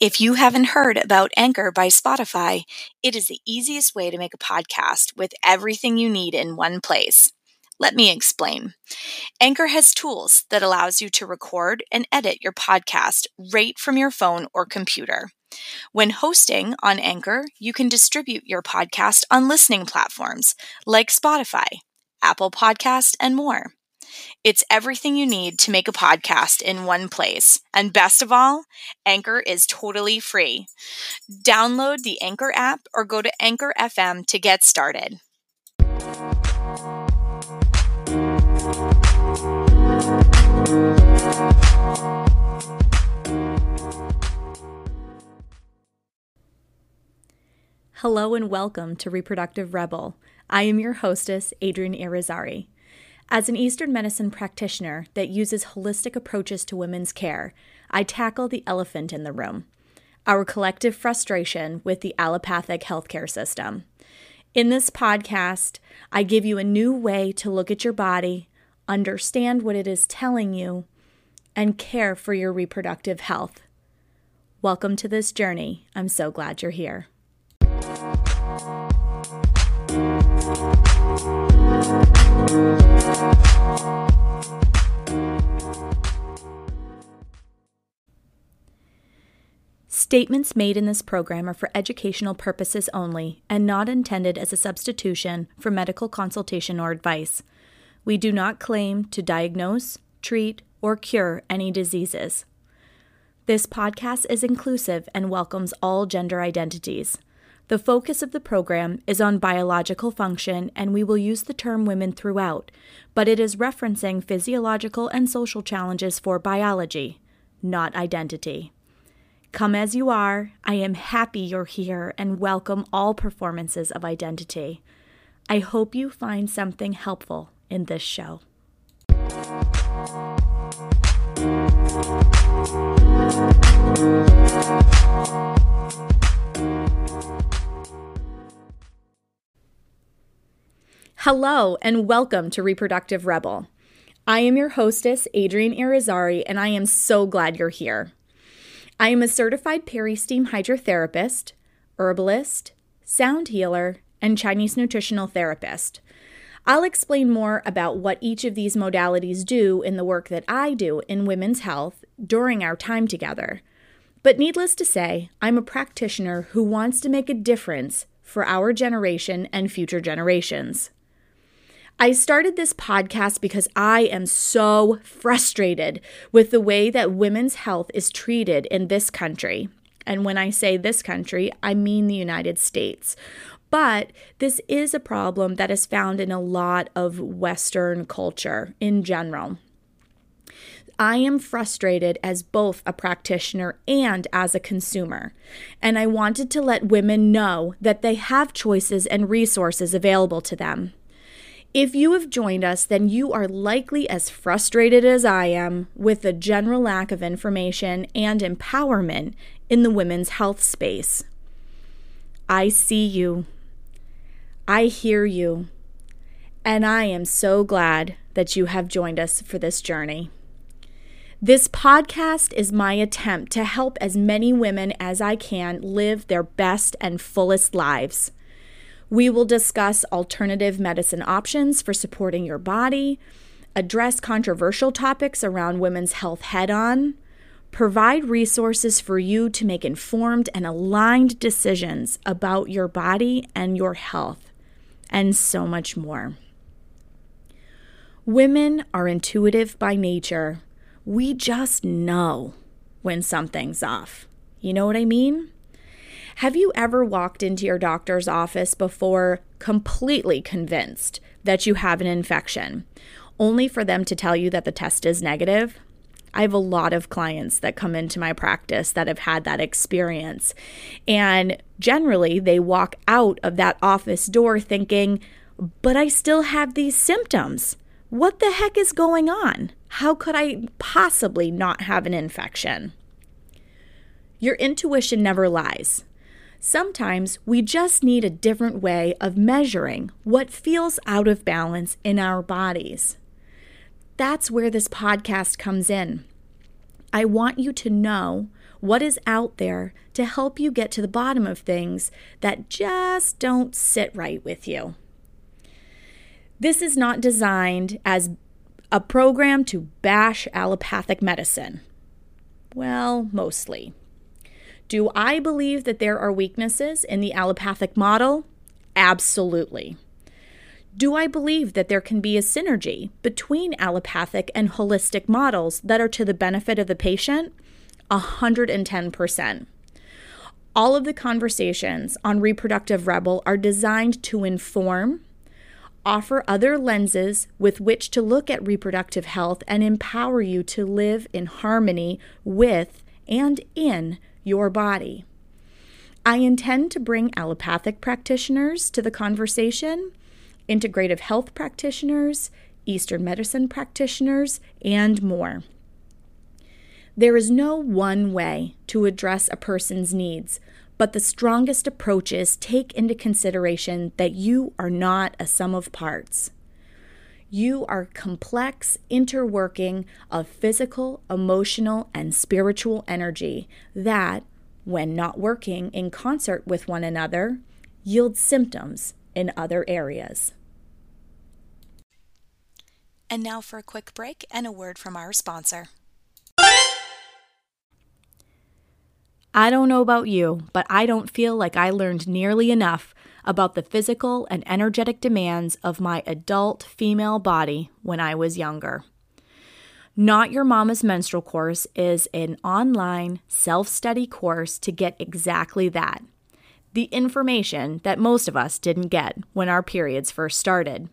If you haven't heard about Anchor by Spotify, it is the easiest way to make a podcast with everything you need in one place. Let me explain. Anchor has tools that allows you to record and edit your podcast right from your phone or computer. When hosting on Anchor, you can distribute your podcast on listening platforms like Spotify, Apple Podcast, and more. It's everything you need to make a podcast in one place. And best of all, Anchor is totally free. Download the Anchor app or go to Anchor FM to get started. Hello and welcome to Reproductive Rebel. I am your hostess, Adrienne Irizarry. As an Eastern medicine practitioner that uses holistic approaches to women's care, I tackle the elephant in the room our collective frustration with the allopathic healthcare system. In this podcast, I give you a new way to look at your body, understand what it is telling you, and care for your reproductive health. Welcome to this journey. I'm so glad you're here. Statements made in this program are for educational purposes only and not intended as a substitution for medical consultation or advice. We do not claim to diagnose, treat, or cure any diseases. This podcast is inclusive and welcomes all gender identities. The focus of the program is on biological function, and we will use the term women throughout, but it is referencing physiological and social challenges for biology, not identity. Come as you are, I am happy you're here and welcome all performances of identity. I hope you find something helpful in this show. Hello, and welcome to Reproductive Rebel. I am your hostess, Adrienne Irizarry, and I am so glad you're here. I am a certified peri-steam hydrotherapist, herbalist, sound healer, and Chinese nutritional therapist. I'll explain more about what each of these modalities do in the work that I do in women's health during our time together. But needless to say, I'm a practitioner who wants to make a difference for our generation and future generations. I started this podcast because I am so frustrated with the way that women's health is treated in this country. And when I say this country, I mean the United States. But this is a problem that is found in a lot of Western culture in general. I am frustrated as both a practitioner and as a consumer. And I wanted to let women know that they have choices and resources available to them. If you have joined us, then you are likely as frustrated as I am with the general lack of information and empowerment in the women's health space. I see you. I hear you. And I am so glad that you have joined us for this journey. This podcast is my attempt to help as many women as I can live their best and fullest lives. We will discuss alternative medicine options for supporting your body, address controversial topics around women's health head on, provide resources for you to make informed and aligned decisions about your body and your health, and so much more. Women are intuitive by nature. We just know when something's off. You know what I mean? Have you ever walked into your doctor's office before completely convinced that you have an infection, only for them to tell you that the test is negative? I have a lot of clients that come into my practice that have had that experience. And generally, they walk out of that office door thinking, but I still have these symptoms. What the heck is going on? How could I possibly not have an infection? Your intuition never lies. Sometimes we just need a different way of measuring what feels out of balance in our bodies. That's where this podcast comes in. I want you to know what is out there to help you get to the bottom of things that just don't sit right with you. This is not designed as a program to bash allopathic medicine. Well, mostly. Do I believe that there are weaknesses in the allopathic model? Absolutely. Do I believe that there can be a synergy between allopathic and holistic models that are to the benefit of the patient? 110%. All of the conversations on Reproductive Rebel are designed to inform, offer other lenses with which to look at reproductive health, and empower you to live in harmony with and in your body. I intend to bring allopathic practitioners to the conversation, integrative health practitioners, Eastern medicine practitioners, and more. There is no one way to address a person's needs, but the strongest approaches take into consideration that you are not a sum of parts. You are complex interworking of physical, emotional, and spiritual energy that, when not working in concert with one another, yield symptoms in other areas. And now for a quick break and a word from our sponsor. I don't know about you, but I don't feel like I learned nearly enough about the physical and energetic demands of my adult female body when I was younger. Not Your Momma's Menstrual Course is an online self study course to get exactly that the information that most of us didn't get when our periods first started.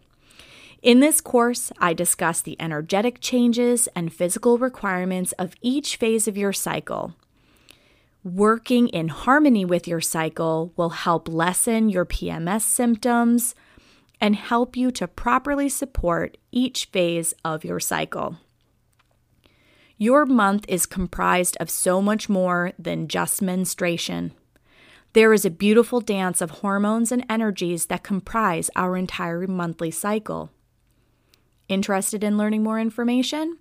In this course, I discuss the energetic changes and physical requirements of each phase of your cycle Working in harmony with your cycle will help lessen your PMS symptoms and help you to properly support each phase of your cycle. Your month is comprised of so much more than just menstruation. There is a beautiful dance of hormones and energies that comprise our entire monthly cycle. Interested in learning more information?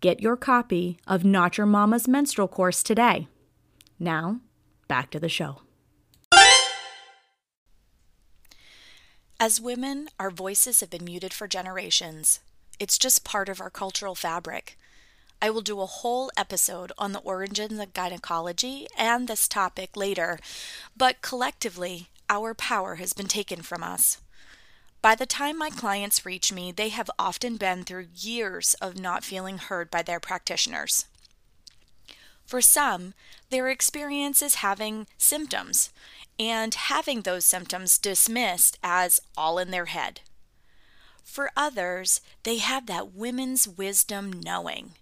Get your copy of Not Your Momma's Menstrual Course today. Now, back to the show. As women, our voices have been muted for generations. It's just part of our cultural fabric. I will do a whole episode on the origins of gynecology and this topic later, but collectively, our power has been taken from us. By the time my clients reach me, they have often been through years of not feeling heard by their practitioners. For some, their experience is having symptoms and having those symptoms dismissed as all in their head. For others, they have that women's wisdom knowing,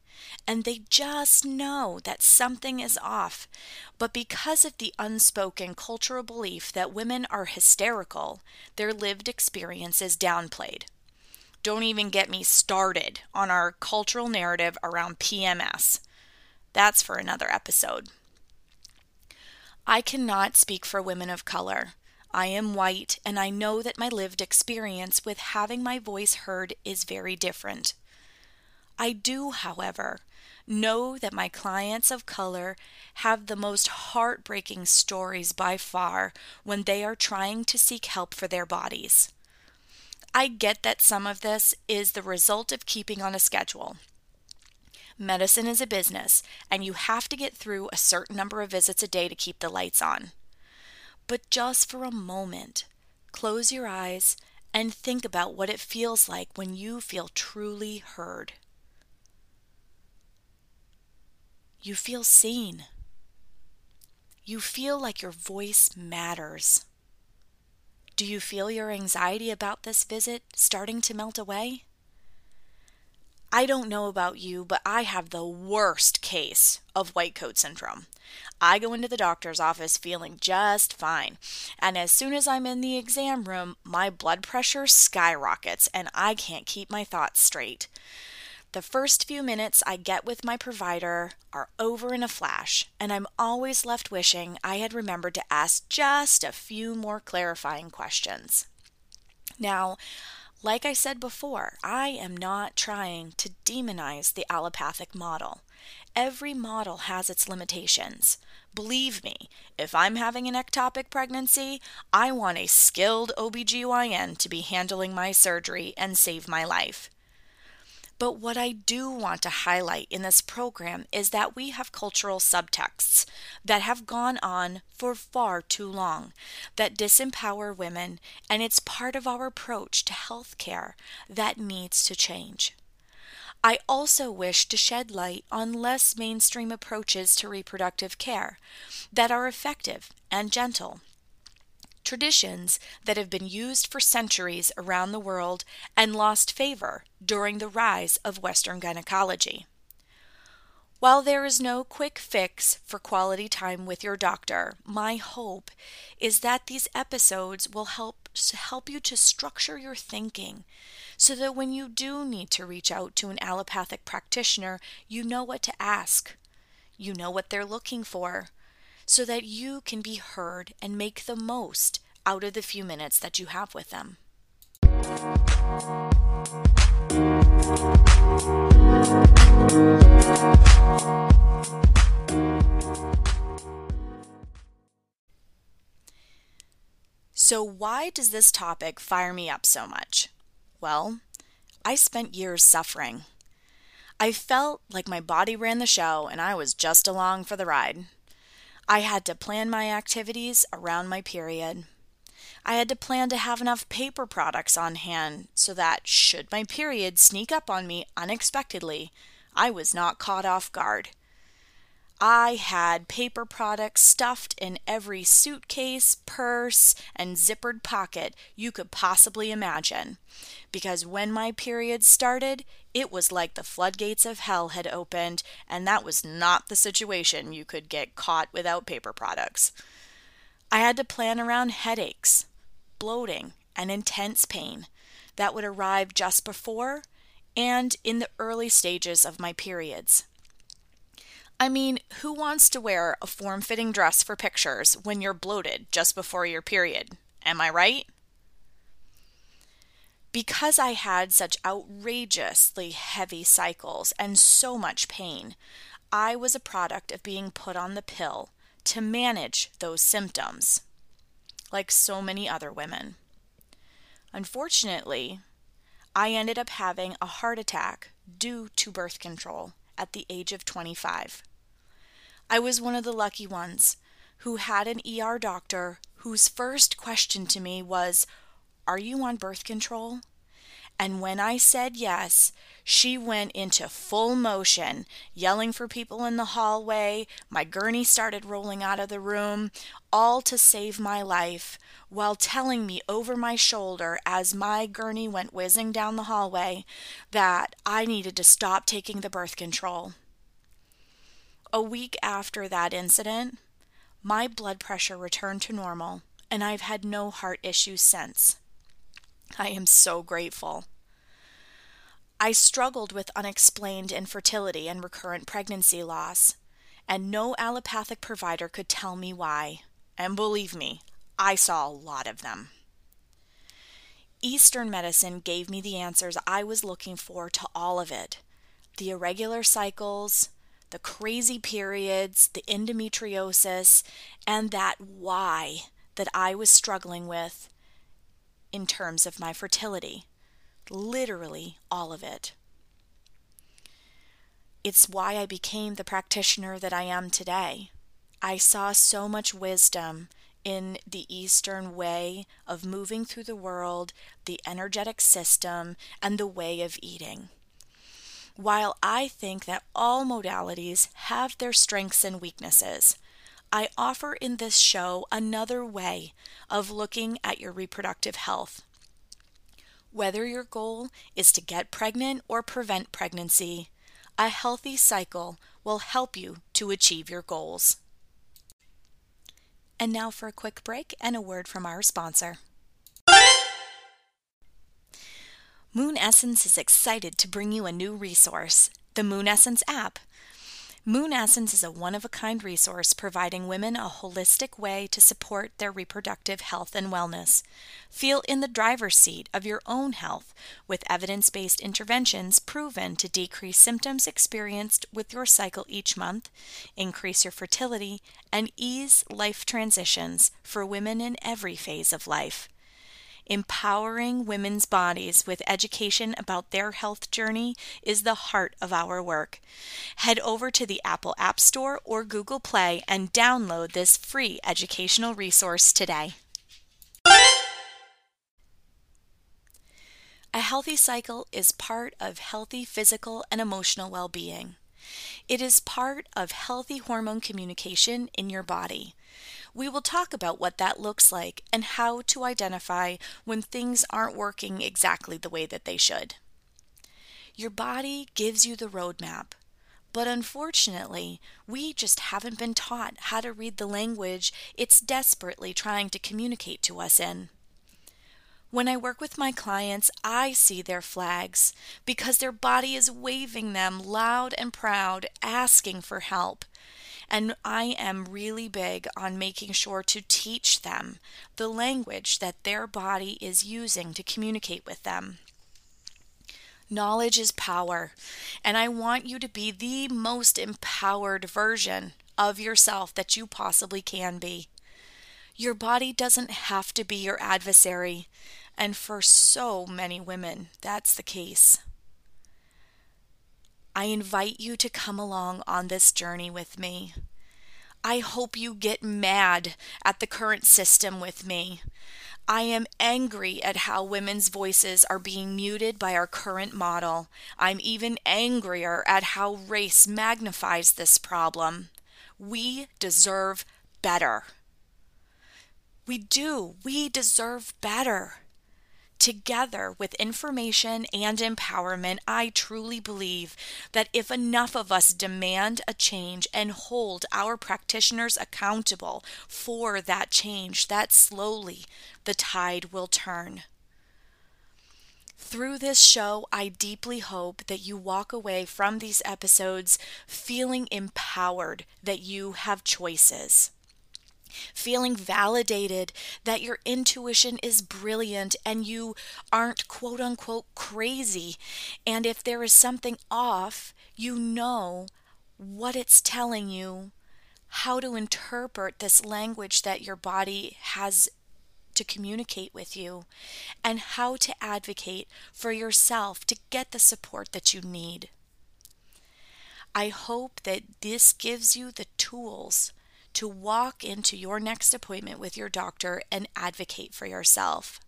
and they just know that something is off. But because of the unspoken cultural belief that women are hysterical, their lived experience is downplayed. Don't even get me started on our cultural narrative around PMS. That's for another episode. I cannot speak for women of color. I am white, and I know that my lived experience with having my voice heard is very different. I do, however, know that my clients of color have the most heartbreaking stories by far when they are trying to seek help for their bodies. I get that some of this is the result of keeping on a schedule. Medicine is a business, and you have to get through a certain number of visits a day to keep the lights on. But just for a moment, close your eyes and think about what it feels like when you feel truly heard. You feel seen. You feel like your voice matters. Do you feel your anxiety about this visit starting to melt away? I don't know about you, but I have the worst case of white coat syndrome. I go into the doctor's office feeling just fine, and as soon as I'm in the exam room, my blood pressure skyrockets and I can't keep my thoughts straight. The first few minutes I get with my provider are over in a flash, and I'm always left wishing I had remembered to ask just a few more clarifying questions. Now, like I said before, I am not trying to demonize the allopathic model. Every model has its limitations. Believe me, if I'm having an ectopic pregnancy, I want a skilled OBGYN to be handling my surgery and save my life. But what I do want to highlight in this program is that we have cultural subtexts that have gone on for far too long that disempower women, and it's part of our approach to health care that needs to change. I also wish to shed light on less mainstream approaches to reproductive care that are effective and gentle traditions that have been used for centuries around the world and lost favor during the rise of Western gynecology. While there is no quick fix for quality time with your doctor, my hope is that these episodes will help help you to structure your thinking so that when you do need to reach out to an allopathic practitioner, you know what to ask. You know what they're looking for so that you can be heard and make the most out of the few minutes that you have with them. So, why does this topic fire me up so much? Well, I spent years suffering. I felt like my body ran the show and I was just along for the ride. I had to plan my activities around my period. I had to plan to have enough paper products on hand so that, should my period sneak up on me unexpectedly, I was not caught off guard. I had paper products stuffed in every suitcase, purse, and zippered pocket you could possibly imagine. Because when my period started, it was like the floodgates of hell had opened, and that was not the situation you could get caught without paper products. I had to plan around headaches, bloating, and intense pain that would arrive just before and in the early stages of my periods. I mean, who wants to wear a form fitting dress for pictures when you're bloated just before your period? Am I right? Because I had such outrageously heavy cycles and so much pain, I was a product of being put on the pill to manage those symptoms, like so many other women. Unfortunately, I ended up having a heart attack due to birth control at the age of 25. I was one of the lucky ones who had an ER doctor whose first question to me was, Are you on birth control? And when I said yes, she went into full motion, yelling for people in the hallway. My gurney started rolling out of the room, all to save my life, while telling me over my shoulder as my gurney went whizzing down the hallway that I needed to stop taking the birth control. A week after that incident, my blood pressure returned to normal, and I've had no heart issues since. I am so grateful. I struggled with unexplained infertility and recurrent pregnancy loss, and no allopathic provider could tell me why. And believe me, I saw a lot of them. Eastern medicine gave me the answers I was looking for to all of it the irregular cycles, the crazy periods, the endometriosis, and that why that I was struggling with in terms of my fertility. Literally, all of it. It's why I became the practitioner that I am today. I saw so much wisdom in the Eastern way of moving through the world, the energetic system, and the way of eating. While I think that all modalities have their strengths and weaknesses, I offer in this show another way of looking at your reproductive health. Whether your goal is to get pregnant or prevent pregnancy, a healthy cycle will help you to achieve your goals. And now for a quick break and a word from our sponsor. Moon Essence is excited to bring you a new resource, the Moon Essence app. Moon Essence is a one of a kind resource providing women a holistic way to support their reproductive health and wellness. Feel in the driver's seat of your own health with evidence based interventions proven to decrease symptoms experienced with your cycle each month, increase your fertility, and ease life transitions for women in every phase of life empowering women's bodies with education about their health journey is the heart of our work. Head over to the Apple App Store or Google Play and download this free educational resource today. A healthy cycle is part of healthy physical and emotional well being. It is part of healthy hormone communication in your body. We will talk about what that looks like and how to identify when things aren't working exactly the way that they should. Your body gives you the roadmap, but unfortunately, we just haven't been taught how to read the language it's desperately trying to communicate to us in. When I work with my clients, I see their flags because their body is waving them loud and proud, asking for help. And I am really big on making sure to teach them the language that their body is using to communicate with them. Knowledge is power, and I want you to be the most empowered version of yourself that you possibly can be. Your body doesn't have to be your adversary, and for so many women, that's the case. I invite you to come along on this journey with me. I hope you get mad at the current system with me. I am angry at how women's voices are being muted by our current model. I'm even angrier at how race magnifies this problem. We deserve better. We do. We deserve better. Together with information and empowerment, I truly believe that if enough of us demand a change and hold our practitioners accountable for that change, that slowly the tide will turn. Through this show, I deeply hope that you walk away from these episodes feeling empowered that you have choices feeling validated that your intuition is brilliant and you aren't quote unquote crazy. And if there is something off, you know what it's telling you, how to interpret this language that your body has to communicate with you, and how to advocate for yourself to get the support that you need. I hope that this gives you the tools to walk into your next appointment with your doctor and advocate for yourself.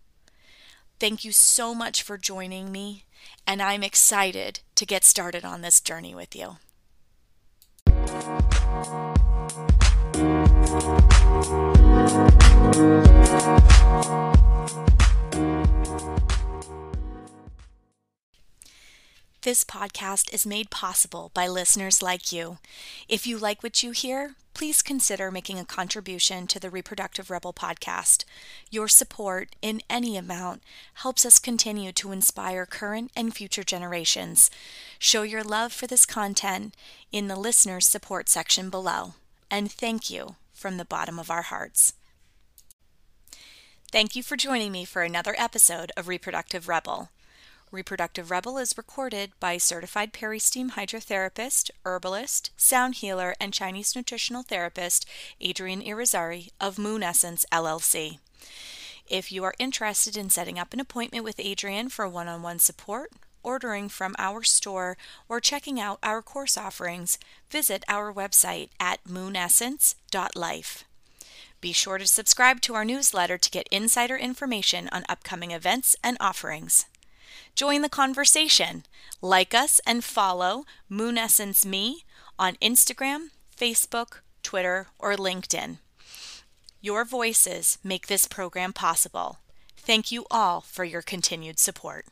Thank you so much for joining me, and I'm excited to get started on this journey with you. This podcast is made possible by listeners like you. If you like what you hear, please consider making a contribution to the Reproductive Rebel podcast. Your support in any amount helps us continue to inspire current and future generations. Show your love for this content in the listeners' support section below. And thank you from the bottom of our hearts. Thank you for joining me for another episode of Reproductive Rebel. Reproductive Rebel is recorded by certified peristeam hydrotherapist, herbalist, sound healer, and Chinese nutritional therapist Adrienne Irizarry of Moon Essence LLC. If you are interested in setting up an appointment with Adrienne for one on one support, ordering from our store, or checking out our course offerings, visit our website at moonessence.life. Be sure to subscribe to our newsletter to get insider information on upcoming events and offerings. Join the conversation. Like us and follow Moon Essence Me on Instagram, Facebook, Twitter, or LinkedIn. Your voices make this program possible. Thank you all for your continued support.